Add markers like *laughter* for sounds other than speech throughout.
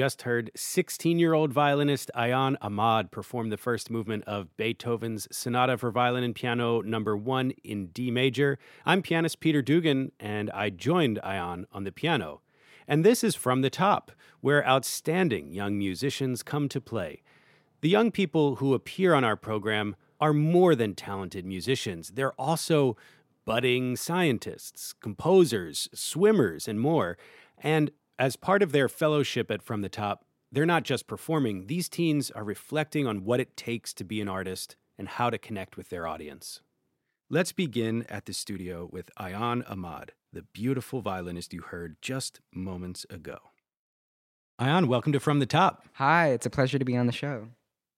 Just heard 16 year old violinist Ayaan Ahmad perform the first movement of Beethoven's Sonata for Violin and Piano number one in D major. I'm pianist Peter Dugan, and I joined Ayaan on the piano. And this is From the Top, where outstanding young musicians come to play. The young people who appear on our program are more than talented musicians, they're also budding scientists, composers, swimmers, and more. And as part of their fellowship at From the Top, they're not just performing, these teens are reflecting on what it takes to be an artist and how to connect with their audience. Let's begin at the studio with Ayaan Ahmad, the beautiful violinist you heard just moments ago. Ayaan, welcome to From the Top. Hi, it's a pleasure to be on the show.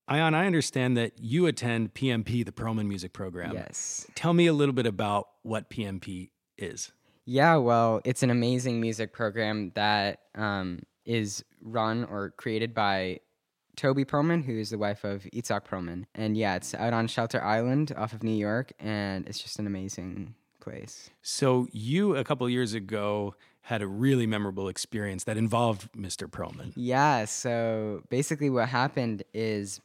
Ayaan, I understand that you attend PMP, the Perlman Music Program. Yes. Tell me a little bit about what PMP is. Yeah, well, it's an amazing music program that um, is run or created by Toby Perlman, who is the wife of Itzhak Perlman. And yeah, it's out on Shelter Island off of New York, and it's just an amazing place. So, you a couple years ago had a really memorable experience that involved Mr. Perlman. Yeah, so basically, what happened is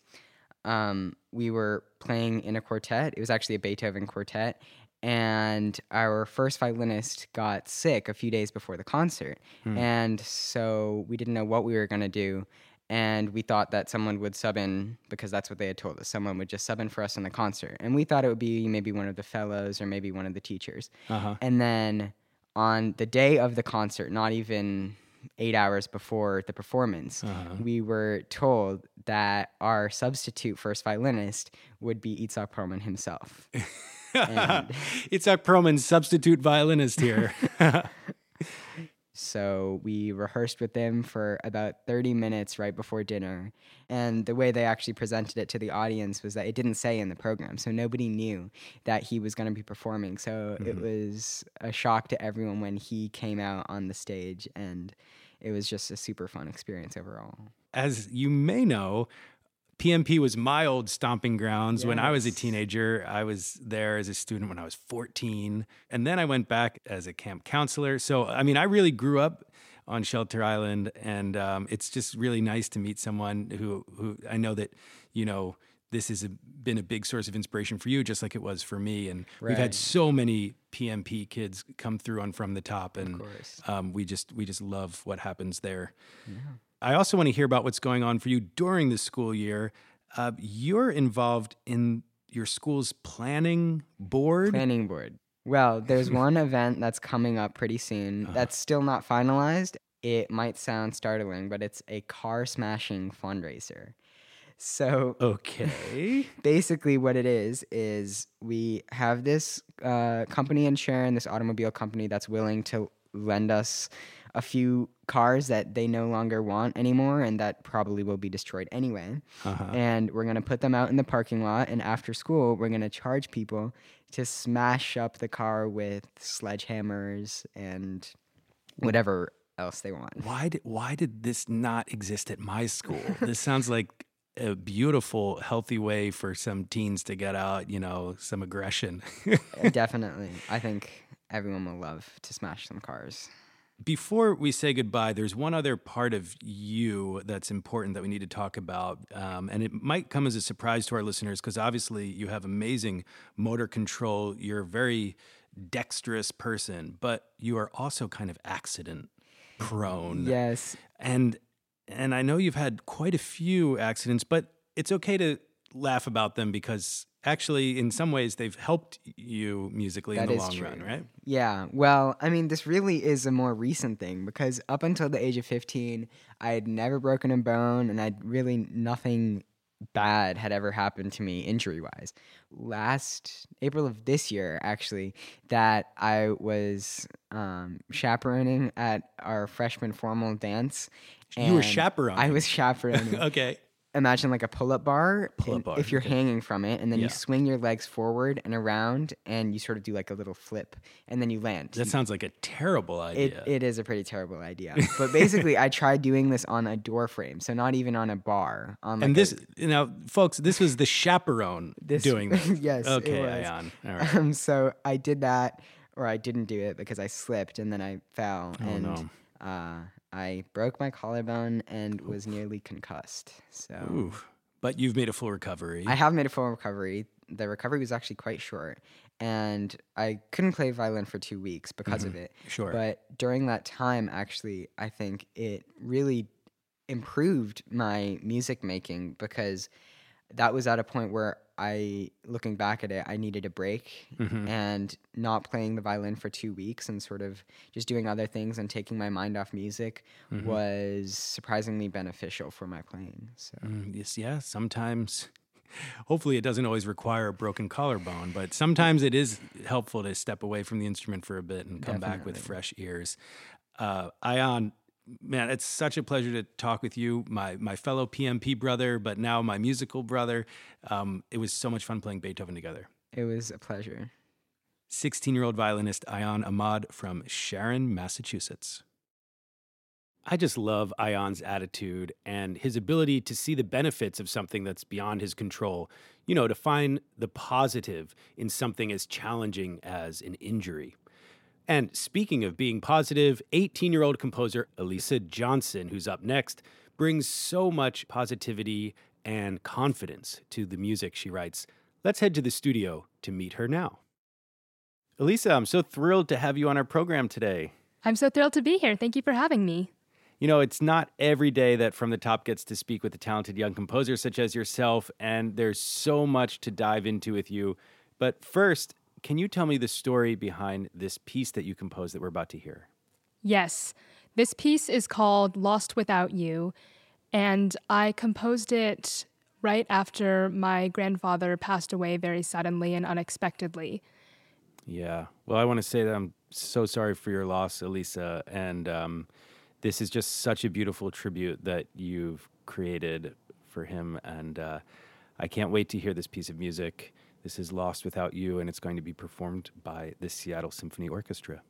um, we were playing in a quartet. It was actually a Beethoven quartet, and our first violinist got sick a few days before the concert. Hmm. And so we didn't know what we were going to do. And we thought that someone would sub in because that's what they had told us. Someone would just sub in for us in the concert. And we thought it would be maybe one of the fellows or maybe one of the teachers. Uh-huh. And then on the day of the concert, not even eight hours before the performance, Uh-huh. we were told that our substitute first violinist would be Itzhak Perlman himself. *laughs* And- *laughs* Itzhak Perlman, substitute violinist here. *laughs* So we rehearsed with them for about 30 minutes right before dinner. And the way they actually presented it to the audience was that it didn't say in the program. So nobody knew that he was going to be performing. So it Mhm. was a shock to everyone when he came out on the stage. And it was just a super fun experience overall. As you may know, PMP was my old stomping grounds when I was a teenager. I was there as a student when I was 14. And then I went back as a camp counselor. So, I mean, I really grew up on Shelter Island. And um, it's just really nice to meet someone who, who I know that, you know, this has been a big source of inspiration for you, just like it was for me. And we've had so many PMP kids come through on From the Top. And um, we just we just love what happens there. Yeah. I also want to hear about what's going on for you during the school year. Uh, you're involved in your school's planning board. Planning board. Well, there's one *laughs* event that's coming up pretty soon Uh-huh. that's still not finalized. It might sound startling, but it's a car smashing fundraiser. So Okay. *laughs* basically, what it is is we have this uh, company in Sharon, this automobile company that's willing to lend us a few cars that they no longer want anymore and that probably will be destroyed anyway Uh-huh. and we're going to put them out in the parking lot and after school we're going to charge people to smash up the car with sledgehammers and whatever else they want Why did why did this not exist at my school? *laughs* this sounds like a beautiful, healthy way for some teens to get out, you know, some aggression. *laughs* Definitely i think everyone will love to smash some cars Before we say goodbye, there's one other part of you that's important that we need to talk about. Um, and it might come as a surprise to our listeners because obviously you have amazing motor control. You're a very dexterous person, but you are also kind of accident prone. yes And and I know you've had quite a few accidents, but it's okay to laugh about them because actually in some ways they've helped you musically That in the long true. run, right? Yeah, well, I mean, this really is a more recent thing because up until the age of 15, I had never broken a bone and I'd really nothing bad had ever happened to me injury wise. Last April of this year, actually, that I was um, chaperoning at our freshman formal dance. You were chaperoning. I was chaperoning. *laughs* okay. Imagine like a pull-up bar. Pull-up bar, If you're hanging from it, and then Yeah. you swing your legs forward and around, and you sort of do like a little flip, and then you land. That sounds like a terrible It, idea. it is a pretty terrible idea. *laughs* But basically, I tried doing this on a door frame, so not even on a bar. On like and a- this, you know, folks, this was the chaperone *laughs* This- doing this. *laughs* yes, it Okay, was. Ayaan. All right. um, so I did that, or I didn't do it because I slipped and then I fell, Oh, and no. uh, I broke my collarbone and was nearly concussed. So Ooh. But you've made a full recovery. I have made a full recovery. The recovery was actually quite short, and I couldn't play violin for two weeks because mm-hmm. of it. Sure. But during that time, actually, I think it really improved my music making because that was at a point where I, looking back at it, I needed a break Mhm. and not playing the violin for two weeks and sort of just doing other things and taking my mind off music Mhm. was surprisingly beneficial for my playing. So. Mm, yes, yeah. Sometimes, hopefully, it doesn't always require a broken collarbone, but sometimes it is helpful to step away from the instrument for a bit and come back with fresh ears. Uh, Ayaan, man, it's such a pleasure to talk with you, my my fellow PMP brother, but now my musical brother. Um, it was so much fun playing Beethoven together. It was a pleasure. 16 year old violinist Ayaan Ahmad from Sharon, Massachusetts. I just love Ayaan's attitude and his ability to see the benefits of something that's beyond his control. You know, to find the positive in something as challenging as an injury. And speaking of being positive, 18 year old composer Elisa Johnson, who's up next, brings so much positivity and confidence to the music she writes. Let's head to the studio to meet her now. Elisa, I'm so thrilled to have you on our program today. I'm so thrilled to be here. Thank you for having me. You know, it's not every day that From the Top gets to speak with a talented young composer such as yourself, and there's so much to dive into with you. But first, can you tell me the story behind this piece that you composed that we're about to hear? Yes, this piece is called Lost Without You, and I composed it right after my grandfather passed away very suddenly and unexpectedly. Yeah. Well, I want to say that I'm so sorry for your loss, Elisa. And um, this is just such a beautiful tribute that you've created for him. And uh, I can't wait to hear this piece of music. This is Lost Without You, and it's going to be performed by the Seattle Symphony Orchestra.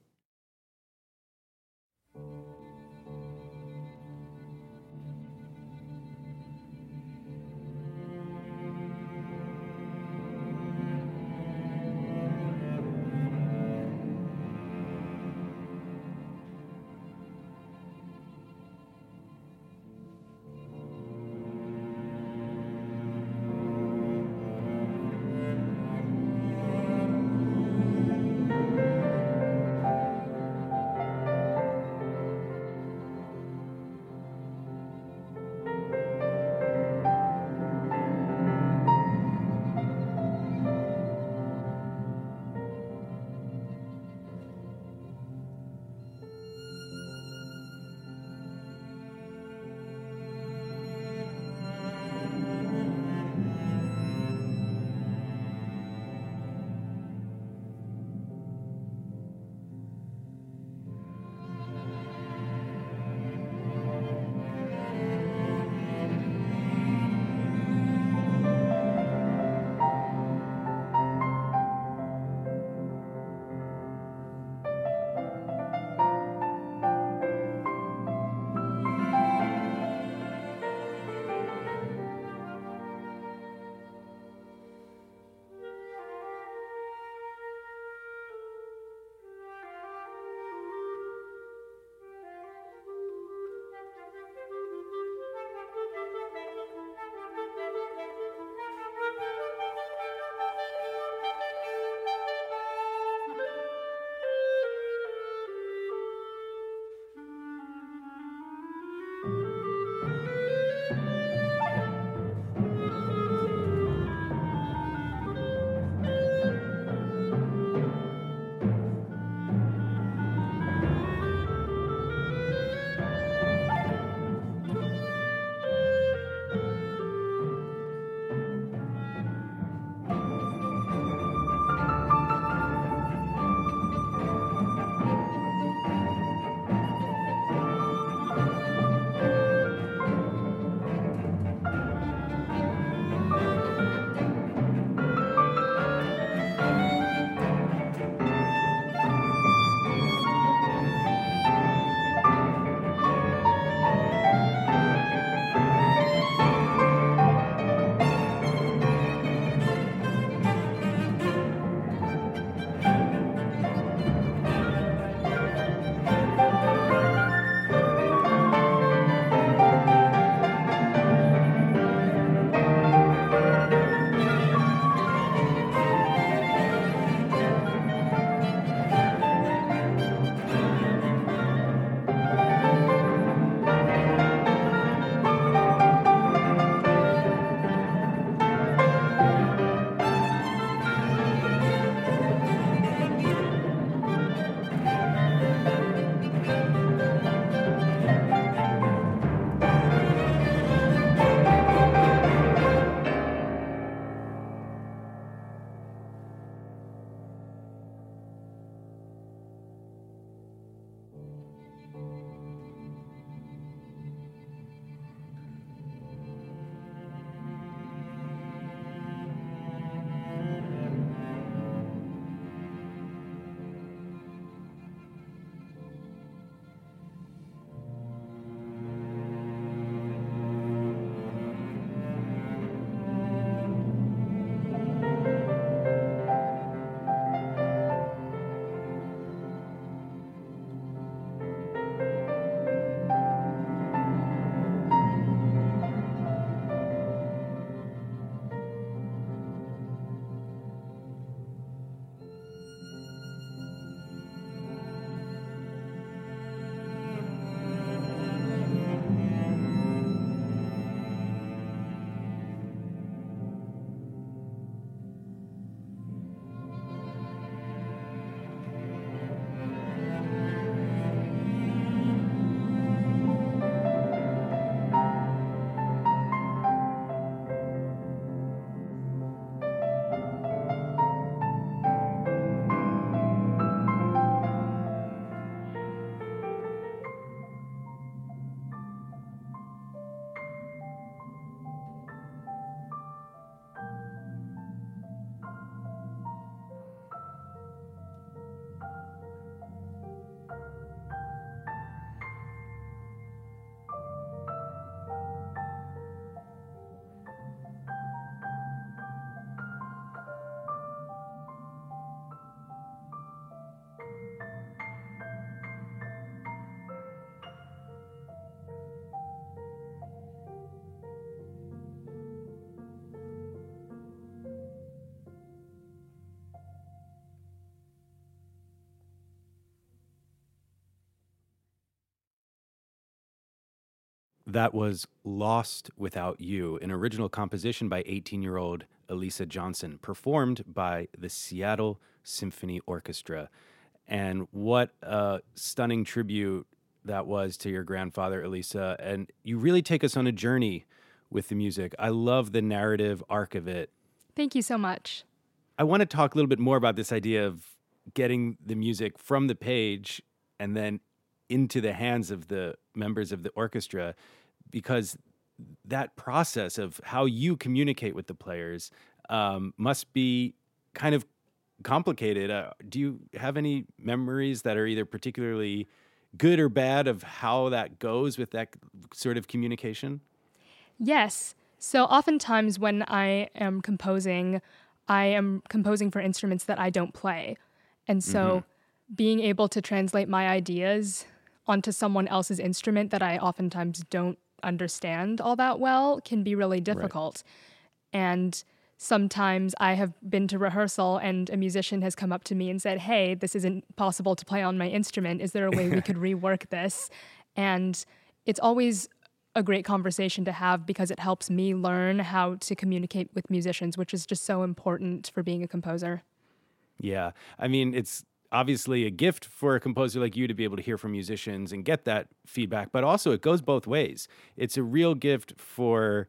That was Lost Without You, an original composition by 18 year old Elisa Johnson, performed by the Seattle Symphony Orchestra. And what a stunning tribute that was to your grandfather, Elisa. And you really take us on a journey with the music. I love the narrative arc of it. Thank you so much. I want to talk a little bit more about this idea of getting the music from the page and then into the hands of the members of the orchestra because that process of how you communicate with the players um, must be kind of complicated. Uh, do you have any memories that are either particularly good or bad of how that goes with that sort of communication? Yes. So oftentimes when I am composing, I am composing for instruments that I don't play. And so mm-hmm. being able to translate my ideas onto someone else's instrument that I oftentimes don't understand all that well can be really difficult. Right. And sometimes I have been to rehearsal and a musician has come up to me and said, Hey, this isn't possible to play on my instrument. Is there a way we could *laughs* rework this? And it's always a great conversation to have because it helps me learn how to communicate with musicians, which is just so important for being a composer. Yeah. I mean, it's obviously a gift for a composer like you to be able to hear from musicians and get that feedback, but also it goes both ways. It's a real gift for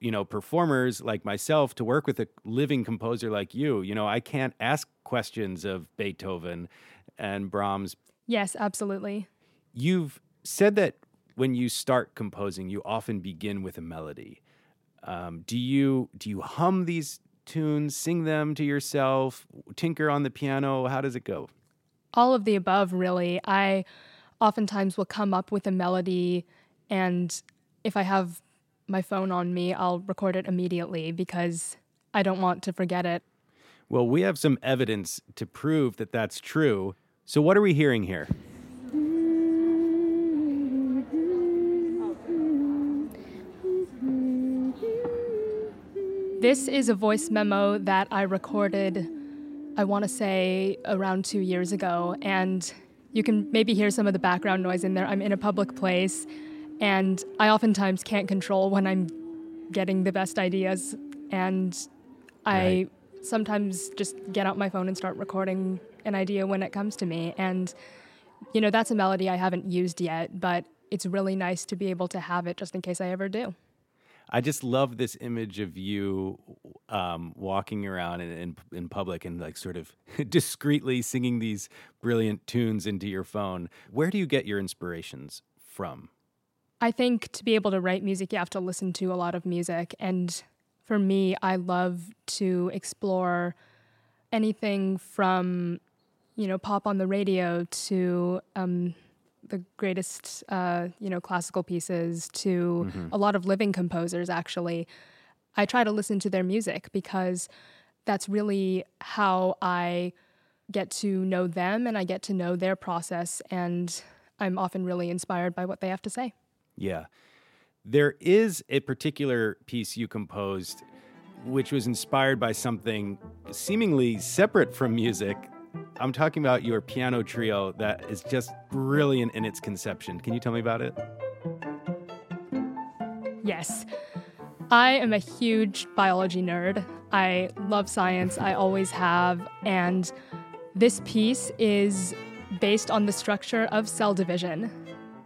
you know performers like myself to work with a living composer like you. You know, I can't ask questions of Beethoven and Brahms. Yes, absolutely. You've said that when you start composing, you often begin with a melody. Um, do you do you hum these tunes, sing them to yourself, tinker on the piano? How does it go? All of the above, really. I oftentimes will come up with a melody, and if I have my phone on me, I'll record it immediately because I don't want to forget it. Well, we have some evidence to prove that that's true. So, what are we hearing here? This is a voice memo that I recorded I want to say around two years ago. And you can maybe hear some of the background noise in there. I'm in a public place, and I oftentimes can't control when I'm getting the best ideas. And I sometimes just get out my phone and start recording an idea when it comes to me. And, you know, that's a melody I haven't used yet, but it's really nice to be able to have it just in case I ever do. I just love this image of you um, walking around in, in, in public and like sort of *laughs* discreetly singing these brilliant tunes into your phone. Where do you get your inspirations from? I think to be able to write music, you have to listen to a lot of music. And for me, I love to explore anything from, you know, pop on the radio to um, the greatest, uh, you know, classical pieces to mm-hmm. a lot of living composers. Actually, I try to listen to their music because that's really how I get to know them and I get to know their process, and I'm often really inspired by what they have to say. Yeah, there is a particular piece you composed which was inspired by something seemingly separate from music I'm talking about your piano trio that is just brilliant in its conception. Can you tell me about it? Yes. I am a huge biology nerd. I love science, I always have. And this piece is based on the structure of cell division.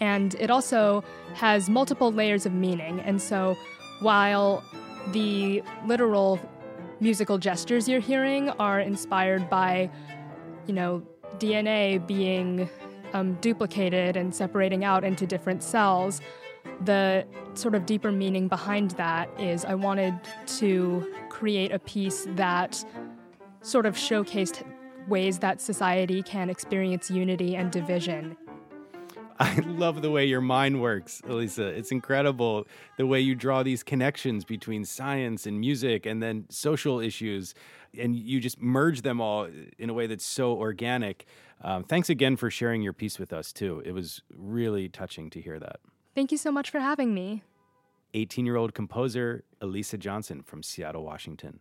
And it also has multiple layers of meaning. And so while the literal musical gestures you're hearing are inspired by you know, DNA being um, duplicated and separating out into different cells, the sort of deeper meaning behind that is I wanted to create a piece that sort of showcased ways that society can experience unity and division I *laughs* love the way your mind works, Elisa. It's incredible the way you draw these connections between science and music and then social issues, and you just merge them all in a way that's so organic. Um, thanks again for sharing your piece with us, too. It was really touching to hear that. Thank you so much for having me. 18 year old composer Elisa Johnson from Seattle, Washington.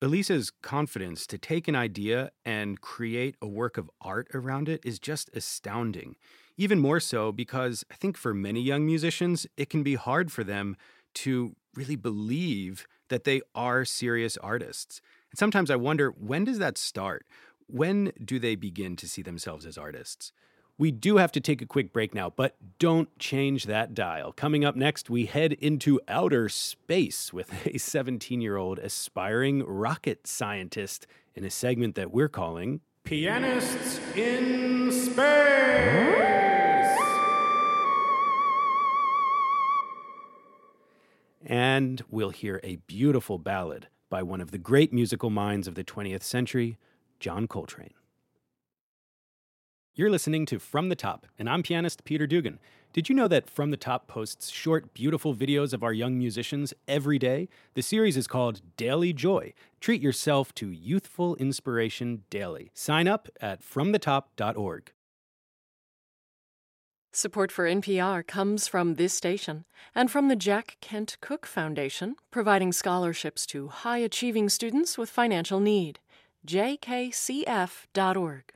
Elisa's confidence to take an idea and create a work of art around it is just astounding. Even more so because I think for many young musicians, it can be hard for them to really believe that they are serious artists. And sometimes I wonder when does that start? When do they begin to see themselves as artists? We do have to take a quick break now, but don't change that dial. Coming up next, we head into outer space with a 17 year old aspiring rocket scientist in a segment that we're calling Pianists in Space. And we'll hear a beautiful ballad by one of the great musical minds of the 20th century, John Coltrane. You're listening to From the Top, and I'm pianist Peter Dugan. Did you know that From the Top posts short, beautiful videos of our young musicians every day? The series is called Daily Joy. Treat yourself to youthful inspiration daily. Sign up at fromthetop.org. Support for NPR comes from this station and from the Jack Kent Cooke Foundation, providing scholarships to high achieving students with financial need. jkcf.org.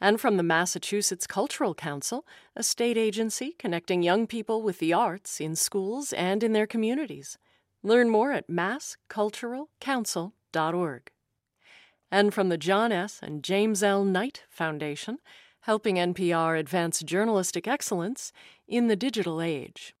And from the Massachusetts Cultural Council, a state agency connecting young people with the arts in schools and in their communities. Learn more at massculturalcouncil.org. And from the John S. and James L. Knight Foundation, helping NPR advance journalistic excellence in the digital age.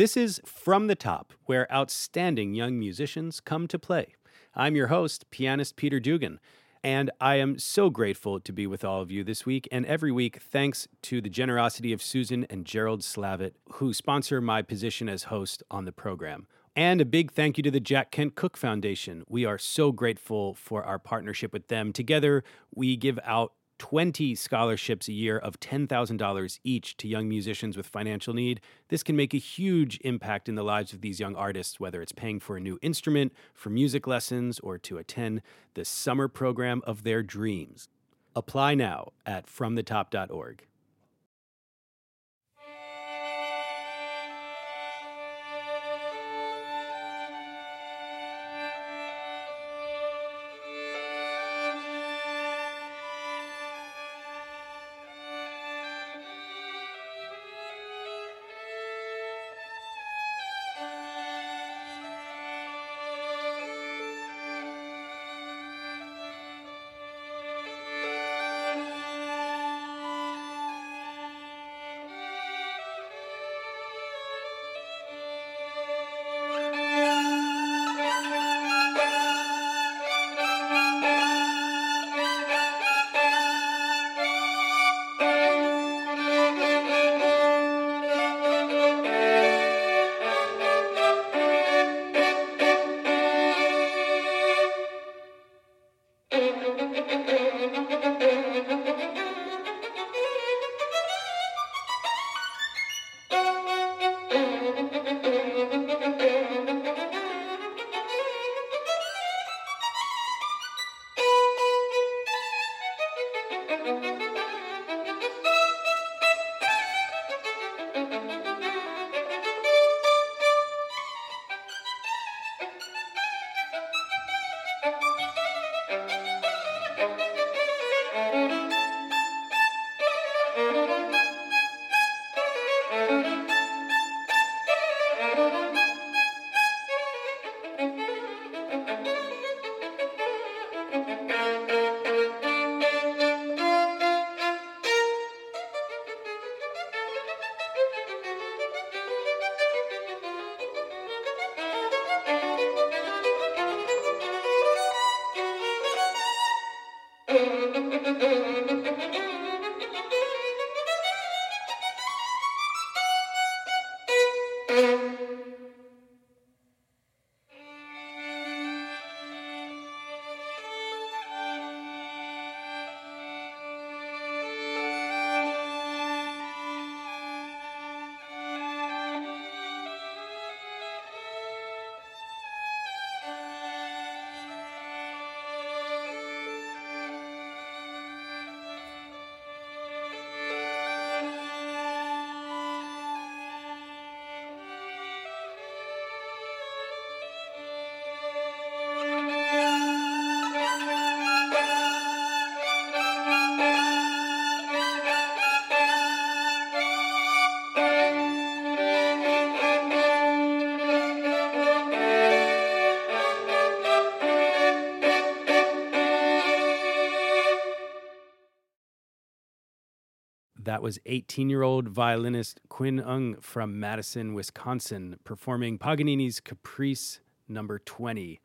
This is From the Top, where outstanding young musicians come to play. I'm your host, pianist Peter Dugan, and I am so grateful to be with all of you this week and every week, thanks to the generosity of Susan and Gerald Slavitt, who sponsor my position as host on the program. And a big thank you to the Jack Kent Cooke Foundation. We are so grateful for our partnership with them. Together, we give out 20 scholarships a year of $10,000 each to young musicians with financial need. This can make a huge impact in the lives of these young artists, whether it's paying for a new instrument, for music lessons, or to attend the summer program of their dreams. Apply now at fromthetop.org. That was 18 year old violinist Quinn Ung from Madison, Wisconsin, performing Paganini's Caprice number 20.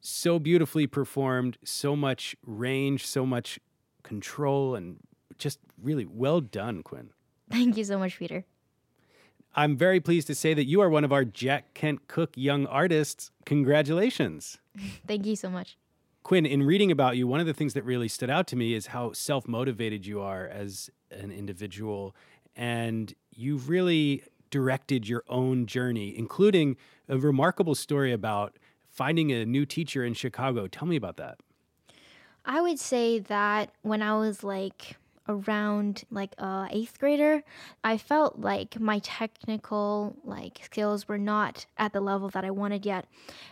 So beautifully performed, so much range, so much control, and just really well done, Quinn. Thank you so much, Peter. I'm very pleased to say that you are one of our Jack Kent Cooke young artists. Congratulations. *laughs* Thank you so much. Quinn, in reading about you, one of the things that really stood out to me is how self motivated you are as an individual. And you've really directed your own journey, including a remarkable story about finding a new teacher in Chicago. Tell me about that. I would say that when I was like around like a eighth grader, I felt like my technical like skills were not at the level that I wanted yet.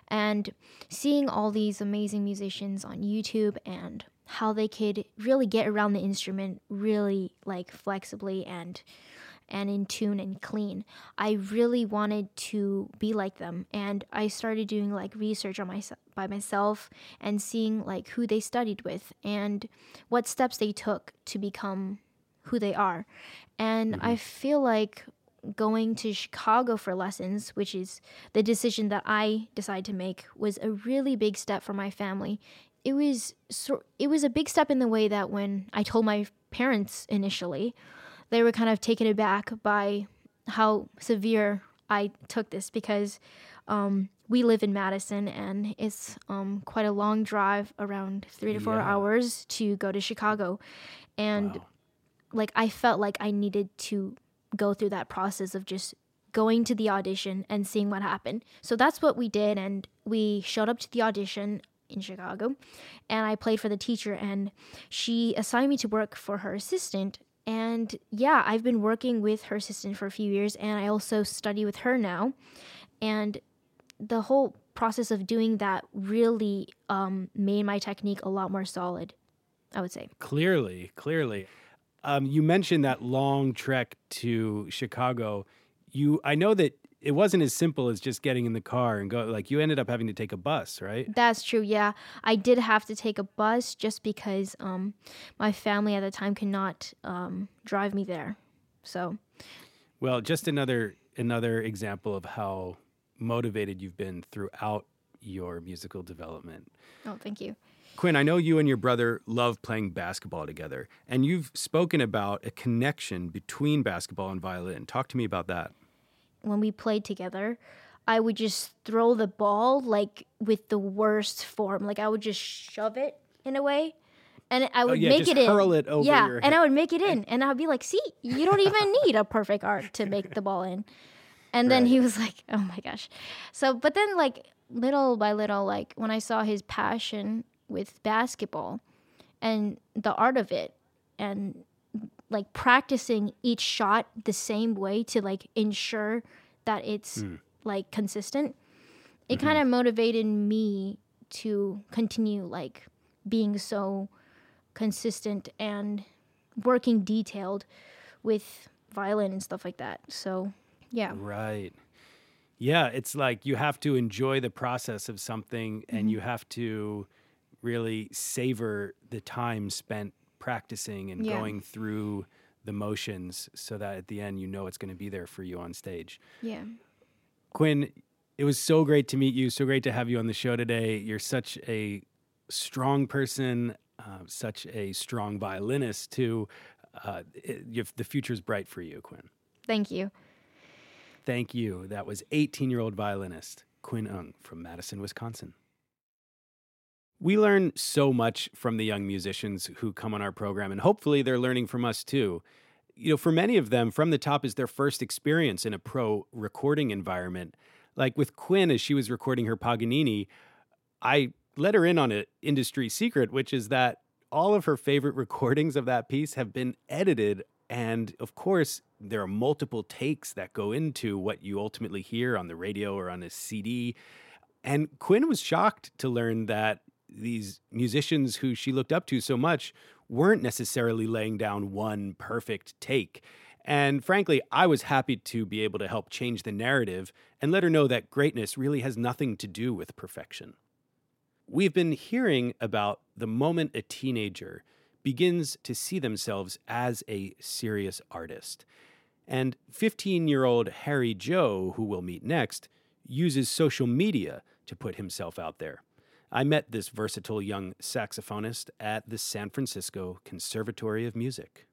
And seeing all these amazing musicians on YouTube and how they could really get around the instrument really like flexibly and and in tune and clean. I really wanted to be like them and I started doing like research on myself by myself and seeing like who they studied with and what steps they took to become who they are. And mm-hmm. I feel like going to Chicago for lessons, which is the decision that I decided to make, was a really big step for my family. It was so, it was a big step in the way that when I told my parents initially, they were kind of taken aback by how severe I took this because um, we live in Madison and it's um, quite a long drive, around three to four yeah. hours to go to Chicago. And wow. like, I felt like I needed to go through that process of just going to the audition and seeing what happened. So that's what we did. And we showed up to the audition in Chicago and I played for the teacher and she assigned me to work for her assistant and yeah, I've been working with her assistant for a few years and I also study with her now. And the whole process of doing that really um, made my technique a lot more solid, I would say. Clearly, clearly. Um, you mentioned that long trek to Chicago. You, I know that it wasn't as simple as just getting in the car and go like you ended up having to take a bus right? That's true yeah. I did have to take a bus just because um, my family at the time could not um, drive me there so. Well just another another example of how motivated you've been throughout your musical development. Oh thank you. Quinn, I know you and your brother love playing basketball together, and you've spoken about a connection between basketball and violin. Talk to me about that when we played together, I would just throw the ball like with the worst form. Like I would just shove it in a way. And I oh, would oh, yeah, make it in. It yeah, and I would make it in, and I'd be like, "See, you don't even *laughs* need a perfect art to make the ball in." And then right. he was like, "Oh my gosh!" So, but then like little by little, like when I saw his passion with basketball and the art of it, and like practicing each shot the same way to like ensure that it's mm. like consistent it mm-hmm. kind of motivated me to continue like being so consistent and working detailed with violin and stuff like that so yeah right yeah it's like you have to enjoy the process of something mm-hmm. and you have to really savor the time spent practicing and yeah. going through the motions so that at the end you know it's going to be there for you on stage. Yeah. Quinn, it was so great to meet you. So great to have you on the show today. You're such a strong person, uh, such a strong violinist, too. Uh, it, the future's bright for you, Quinn. Thank you. Thank you. That was 18 year old violinist Quinn Ung from Madison, Wisconsin. We learn so much from the young musicians who come on our program, and hopefully they're learning from us too. You know, for many of them, From the Top is their first experience in a pro recording environment. Like with Quinn, as she was recording her Paganini, I let her in on an industry secret, which is that all of her favorite *laughs* recordings of that piece have been edited. And of course, there are multiple takes that go into what you ultimately hear on the radio or on a CD. And Quinn was shocked to learn that these musicians who she looked up to so much weren't necessarily laying down one perfect take. And frankly, I was happy to be able to help change the narrative and let her know that greatness really has nothing to do with perfection. We've been hearing about the moment a teenager begins to see themselves as a serious artist. And 15 year old Harry Joe, who we'll meet next, uses social media to put himself out there. I met this versatile young saxophonist at the San Francisco Conservatory of Music.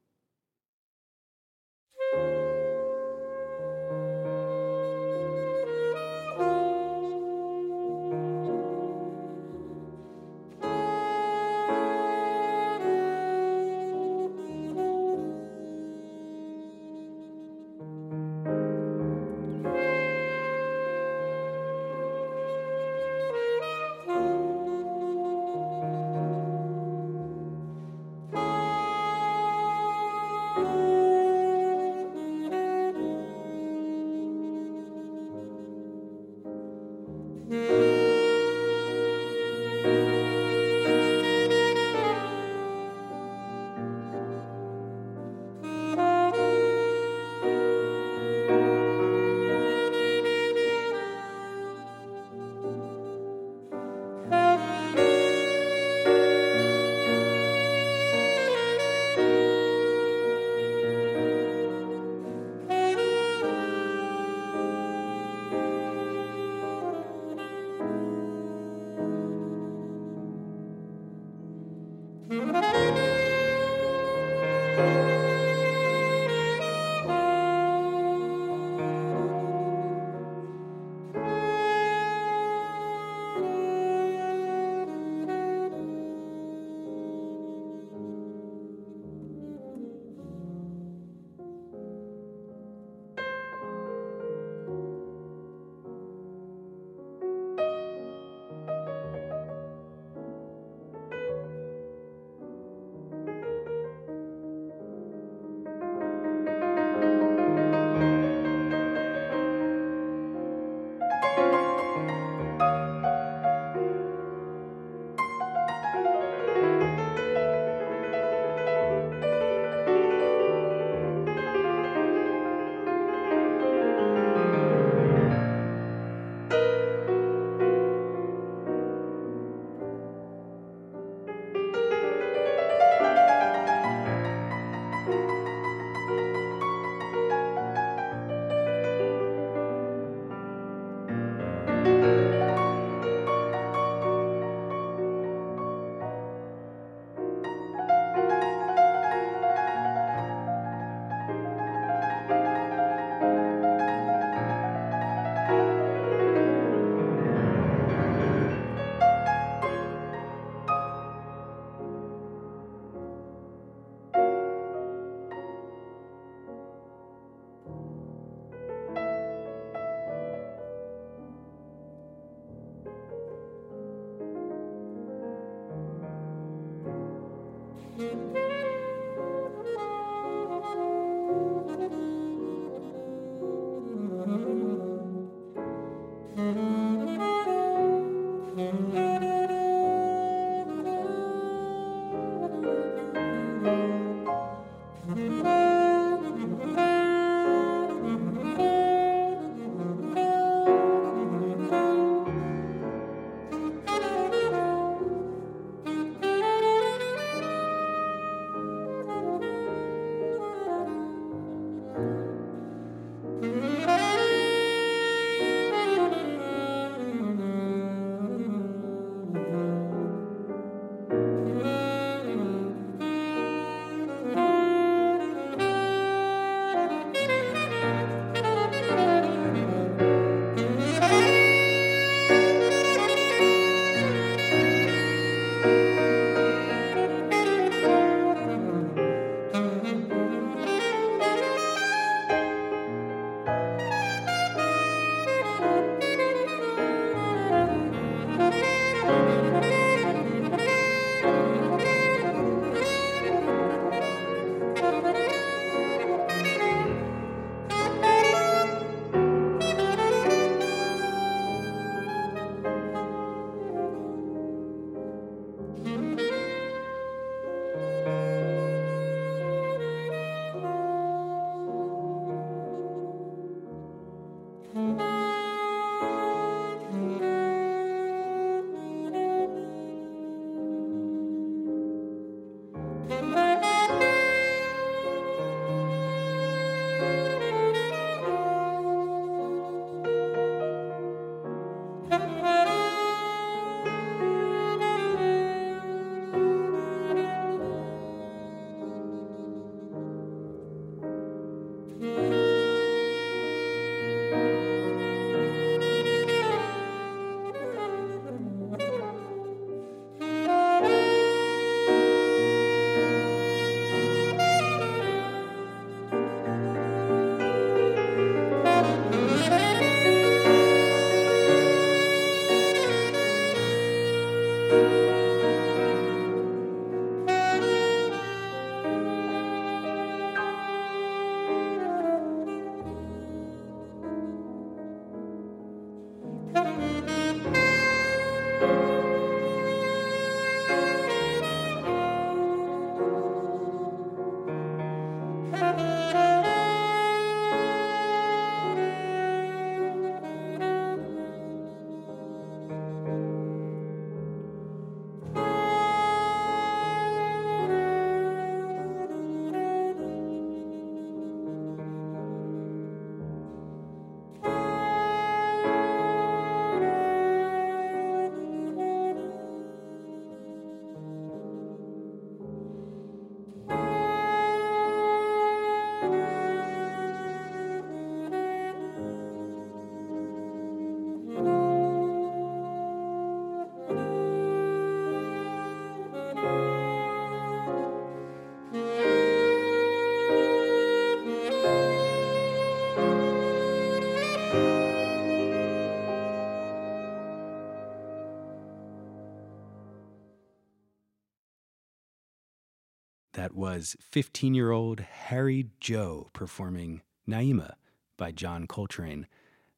That was 15 year old Harry Joe performing Naima by John Coltrane.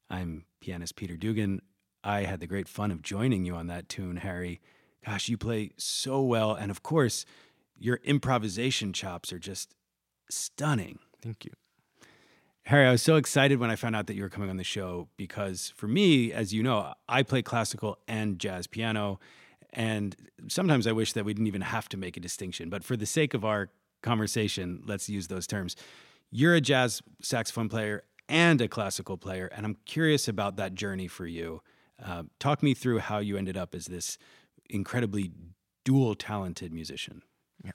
I'm pianist Peter Dugan. I had the great fun of joining you on that tune, Harry. Gosh, you play so well. And of course, your improvisation chops are just stunning. Thank you. Harry, I was so excited when I found out that you were coming on the show because for me, as you know, I play classical and jazz piano. And sometimes I wish that we didn't even have to make a distinction. But for the sake of our conversation, let's use those terms. You're a jazz saxophone player and a classical player. And I'm curious about that journey for you. Uh, talk me through how you ended up as this incredibly dual talented musician. Yeah.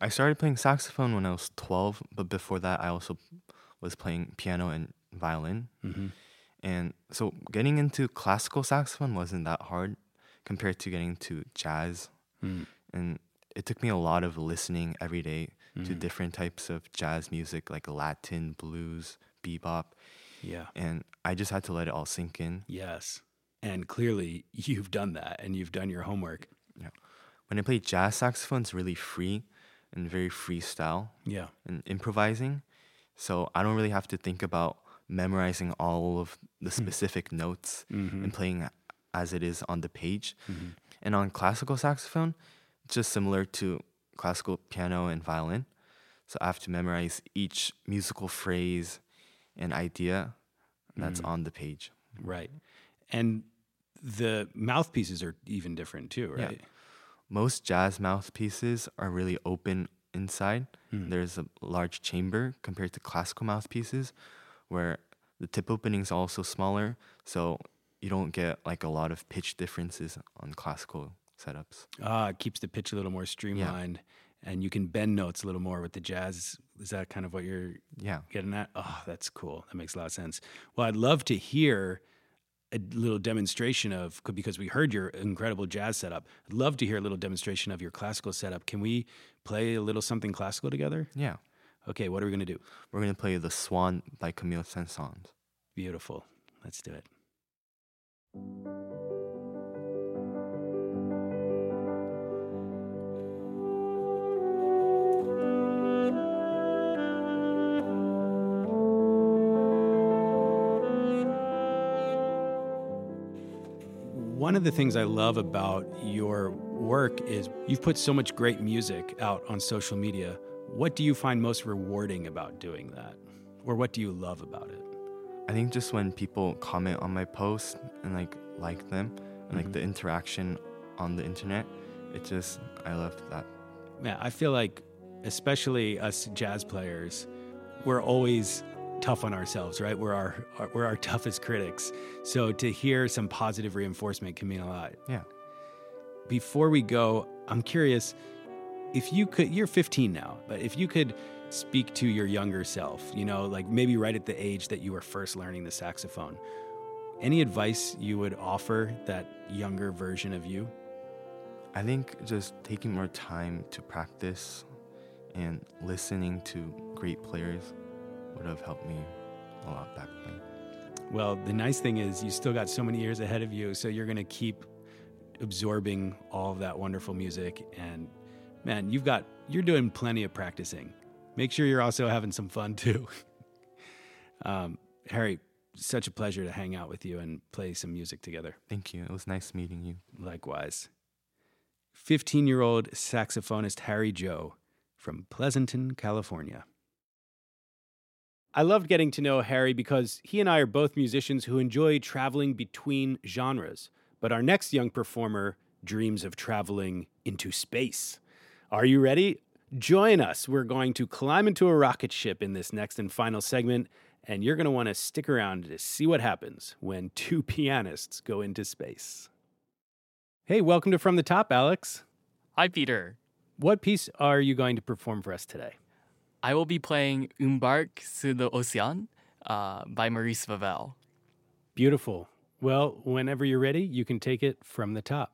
I started playing saxophone when I was 12, but before that, I also was playing piano and violin. Mm-hmm. And so getting into classical saxophone wasn't that hard compared to getting to jazz. Mm. And it took me a lot of listening every day to Mhm. different types of jazz music like Latin, blues, bebop. Yeah. And I just had to let it all sink in. Yes. And clearly you've done that and you've done your homework. Yeah. When I play jazz saxophone, it's really free and very freestyle Yeah. and improvising. So I don't really have to think about memorizing all of the specific notes Mm-hmm. and playing as it is on the page. Mhm. And on classical saxophone, it's just similar to classical piano and violin. So I have to memorize each musical phrase and idea that's Mm. on the page. Right. And the mouthpieces are even different too, right? Yeah. Most jazz mouthpieces are really open inside. Hmm. There's a large chamber compared to classical mouthpieces where the tip opening is also smaller. So you don't get like a lot of pitch differences on classical setups. Ah, it keeps the pitch a little more streamlined and you can bend notes a little more with the jazz. Is that kind of what you're Yeah. getting at? Oh, that's cool. That makes a lot of sense. Well, I'd love to hear a little demonstration of because we heard your incredible jazz setup. I'd love to hear a little demonstration of your classical setup. Can we play a little something classical together? Yeah. Okay, what are we going to do? We're going to play The Swan by Camille Saint-Saëns. Beautiful. Let's do it. One of the things I love about your work is you've put so much great music out on social media. What do you find most rewarding about doing that? Or what do you love about it? I think just when people comment on my post and like like them and like Mhm. the interaction on the internet, it just I love that. Yeah, I feel like, especially us jazz players, we're always tough on ourselves, right? We're our, our we're our toughest critics. So to hear some positive reinforcement can mean a lot. Yeah. Before we go, I'm curious if you could. You're 15 now, but if you could speak to your younger self, you know, like maybe right at the age that you were first learning the saxophone, any advice you would offer that younger version of you? I think just taking more time to practice and listening to great players would have helped me a lot back then. Well, the nice thing is you still got so many years ahead of you, so you're going to keep absorbing all of that wonderful music and man, you've got you're doing plenty of practicing. Make sure you're also having some fun too. *laughs* um, Harry, such a pleasure to hang out with you and play some music together. Thank you. It was nice meeting you. Likewise. 15 year old saxophonist Harry Joe from Pleasanton, California. I loved getting to know Harry because he and I are both musicians who enjoy traveling between genres. But our next young performer dreams of traveling into space. Are you ready? Join us. We're going to climb into a rocket ship in this next and final segment, and you're going to want to stick around to see what happens when two *laughs* pianists go into space. Hey, welcome to From the Top, Alex. Hi, Peter. What piece are you going to perform for us today? I will be playing Une barque sur l'Océan uh, by Maurice Ravel. Beautiful. Well, whenever you're ready, you can take it from the top.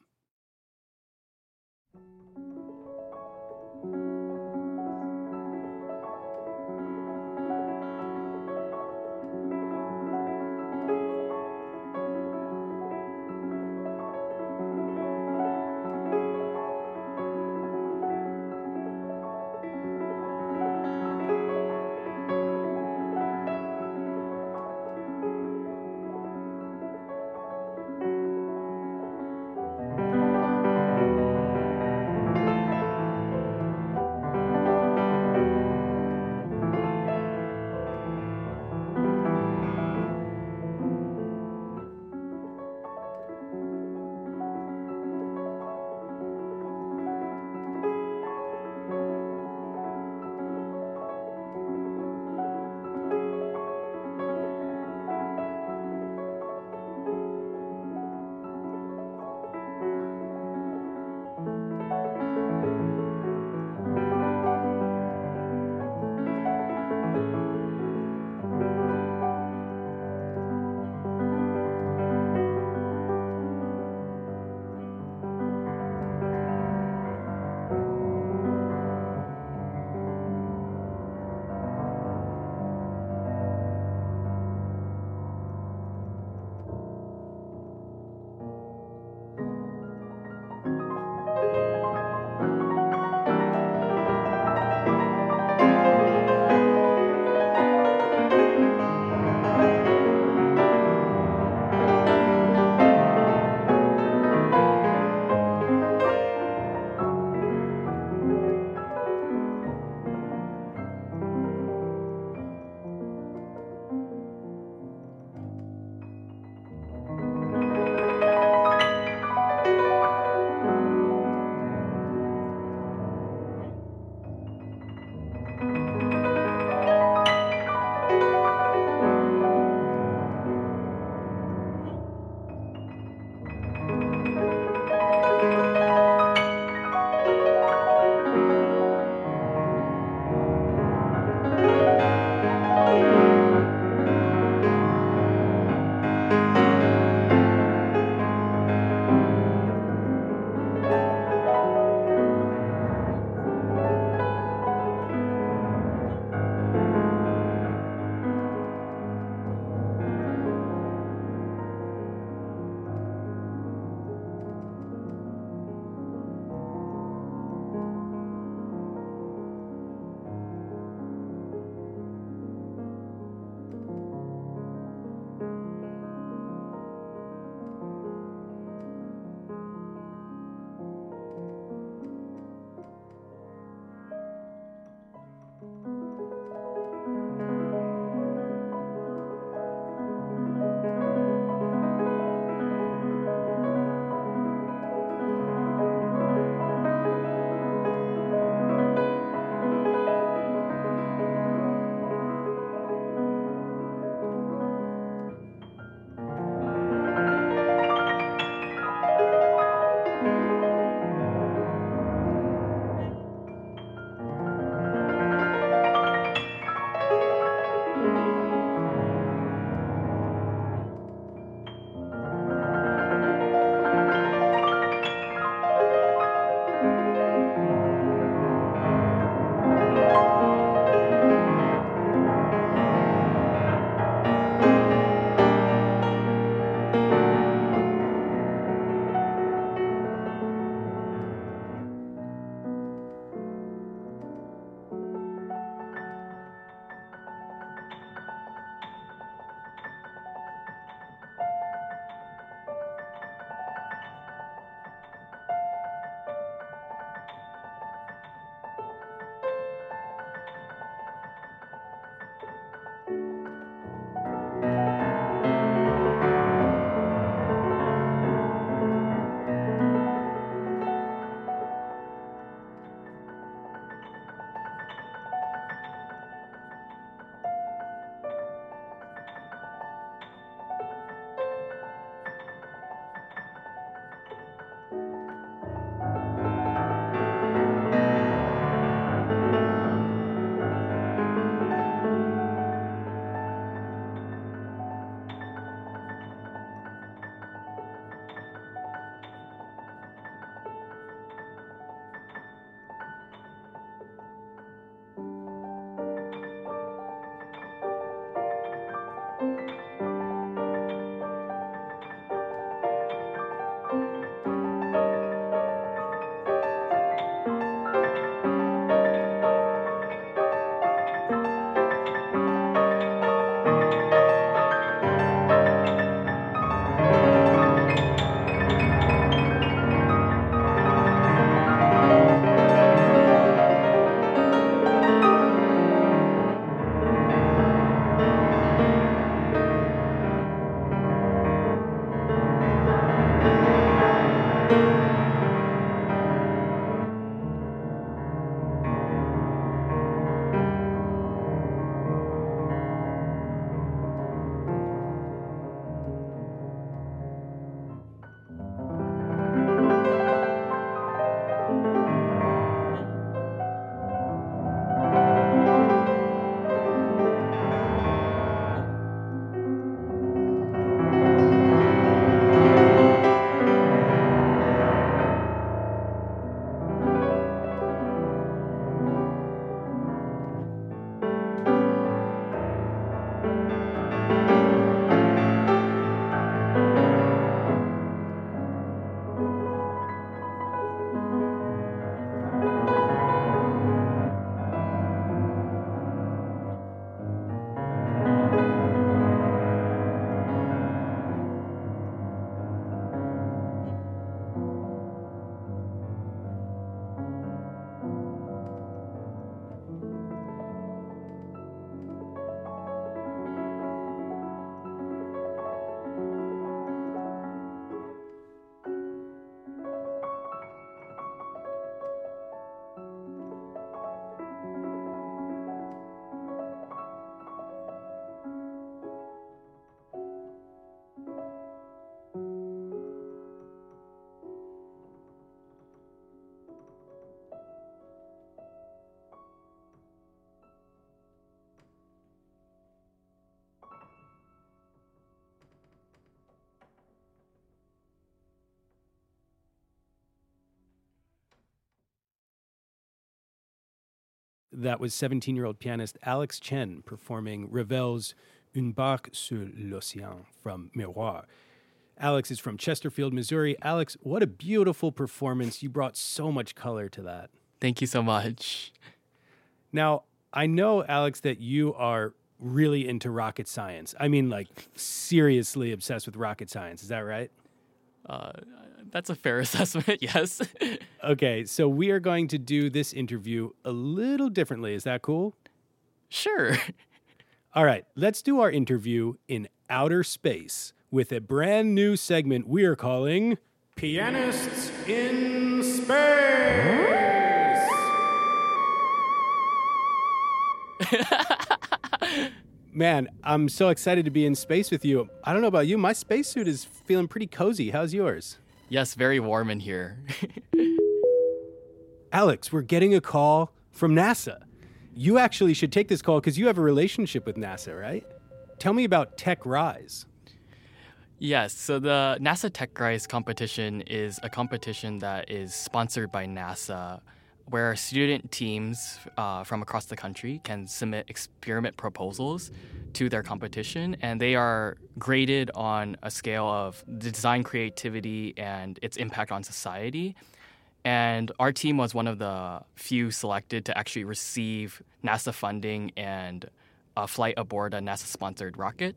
That was 17 year old pianist Alex Chen performing Ravel's Une barque sur l'océan from Miroirs. Alex is from Chesterfield, Missouri. Alex, what a beautiful performance. You brought so much color to that. Thank you so much. Now, I know, Alex, that you are really into rocket science. I mean, like, seriously obsessed with rocket science. Is that right? Uh, that's a fair *laughs* assessment, yes. *laughs* Okay, so we are going to do this interview a little differently. Is that cool? sure. All right, let's do our interview in outer space with a brand new segment we are calling Pianists in Space. *laughs* Man, I'm so excited to be in space with you. I don't know about you, my spacesuit is feeling pretty cozy. How's yours? Yes, very warm in here. *laughs* Alex, we're getting a call from NASA. You actually should take this call because you have a relationship with NASA, right? Tell me about TechRise. Yes, so the NASA TechRise competition is a competition that is sponsored by NASA, where student teams uh, from across the country can submit experiment proposals to their competition, and they are graded on a scale of design creativity and its impact on society. And our team was one of the few selected to actually receive NASA funding and a flight aboard a NASA sponsored rocket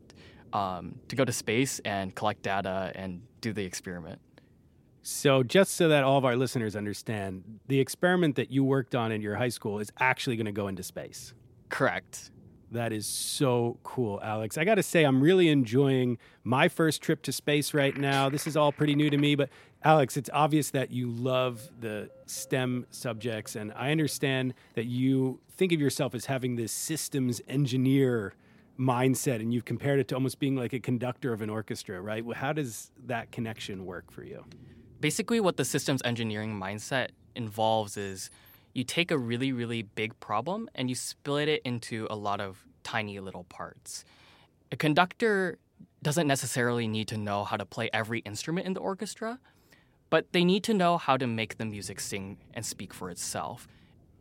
um, to go to space and collect data and do the experiment. So, just so that all of our listeners understand, the experiment that you worked on in your high school is actually going to go into space. Correct. That is so cool, Alex. I got to say, I'm really enjoying my first trip to space right now. This is all pretty new to me, but Alex, it's obvious that you love the STEM subjects, and I understand that you think of yourself as having this systems engineer mindset, and you've compared it to almost being like a conductor of an orchestra, right? Well, How does that connection work for you? Basically, what the systems engineering mindset involves is you take a really, really big problem and you split it into a lot of tiny little parts. A conductor doesn't necessarily need to know how to play every instrument in the orchestra, but they need to know how to make the music sing and speak for itself.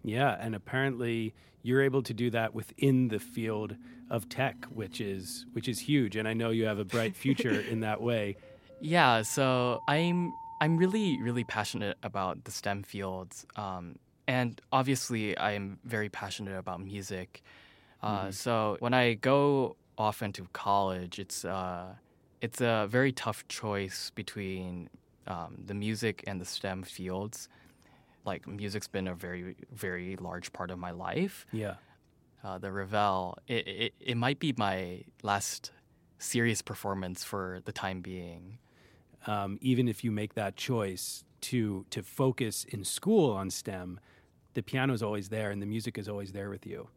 Yeah, and apparently you're able to do that within the field of tech, which is which is huge. And I know you have a bright future *laughs* in that way. Yeah, so I'm I'm really really passionate about the STEM fields, um, and obviously I'm very passionate about music. Uh, So when I go off into college, it's uh, it's a very tough choice between um, the music and the STEM fields. Like music's been a very very large part of my life. Yeah. Uh, the Ravel, it, it it might be my last serious performance for the time being. Um, even if you make that choice to to focus in school on STEM, the piano is always there and the music is always there with you.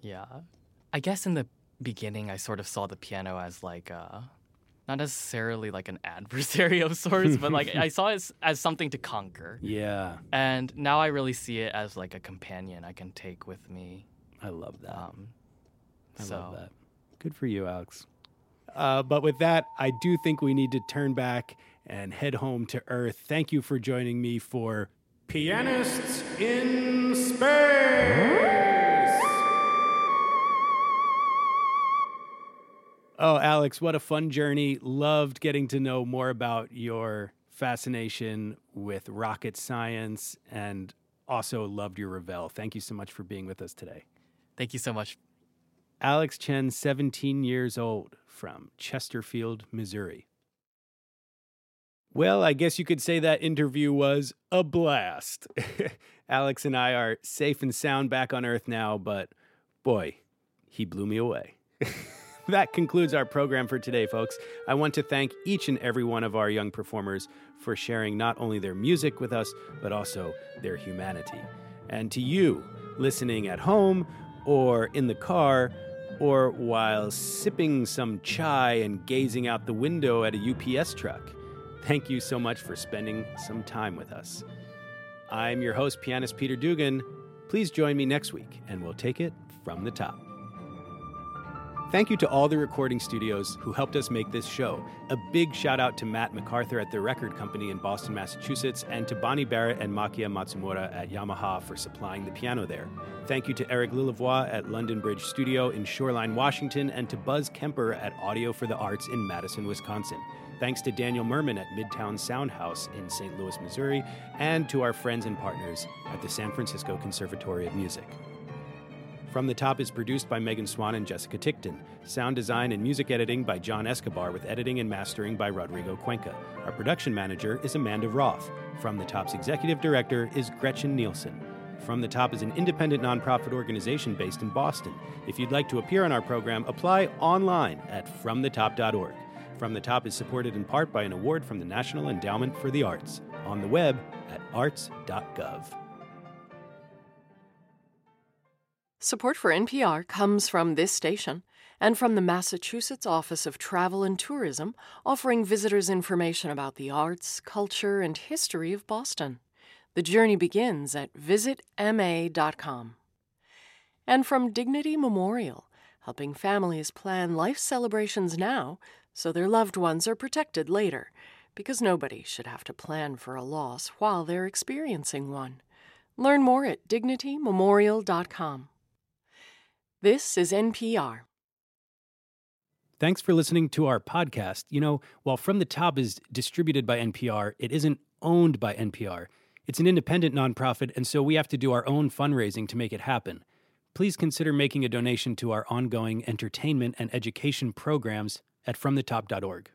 Yeah. I guess in the beginning, I sort of saw the piano as like a, not necessarily like an *laughs* adversary of sorts, but like I saw it as, as something to conquer. Yeah, And now I really see it as like a companion I can take with me. I love that. Um, I so, love that. Good for you, Alex. Uh, but with that, I do think we need to turn back and head home to Earth. Thank you for joining me for Pianists in Space. Oh, Alex, what a fun journey. Loved getting to know more about your fascination with rocket science and also loved your Ravel. Thank you so much for being with us today. Thank you so much. Alex Chen, 17 years old, from Chesterfield, Missouri. Well, I guess you could say that interview was a blast. *laughs* Alex and I are safe and sound back on Earth now, but boy, he blew me away. *laughs* that concludes our program for today, folks. I want to thank each and every one of our young performers for sharing not only their music with us, but also their humanity. And to you, listening at home or in the car, or while sipping some chai and gazing out the window at a UPS truck, thank you so much for spending some time with us. I'm your host, pianist Peter Dugan. Please join me next week, and we'll take it from the top. Thank you to all the recording studios who helped us make this show. A big shout out to Matt MacArthur at the record company in Boston, Massachusetts, and to Bonnie Barrett and Makia Matsumura at Yamaha for supplying the piano there. Thank you to Eric Lilavois at London Bridge Studio in Shoreline, Washington, and to Buzz Kemper at Audio for the Arts in Madison, Wisconsin. Thanks to Daniel Merman at Midtown Sound House in St. Louis, Missouri, and to our friends and partners at the San Francisco Conservatory of Music. From the Top is produced by Megan Swan and Jessica Tickton. Sound design and music editing by John Escobar, with editing and mastering by Rodrigo Cuenca. Our production manager is Amanda Roth. From the Top's executive director is Gretchen Nielsen. From the Top is an independent nonprofit organization based in Boston. If you'd like to appear on our program, apply online at fromthetop.org. From the Top is supported in part by an award from the National Endowment for the Arts on the web at arts.gov. Support for NPR comes from this station and from the Massachusetts Office of Travel and Tourism, offering visitors information about the arts, culture, and history of Boston. The journey begins at visitma.com. And from Dignity Memorial, helping families plan life celebrations now so their loved ones are protected later, because nobody should have to plan for a loss while they're experiencing one. Learn more at dignitymemorial.com. This is NPR. Thanks for listening to our podcast. You know, while From the Top is distributed by NPR, it isn't owned by NPR. It's an independent nonprofit, and so we have to do our own fundraising to make it happen. Please consider making a donation to our ongoing entertainment and education programs at FromTheTop.org.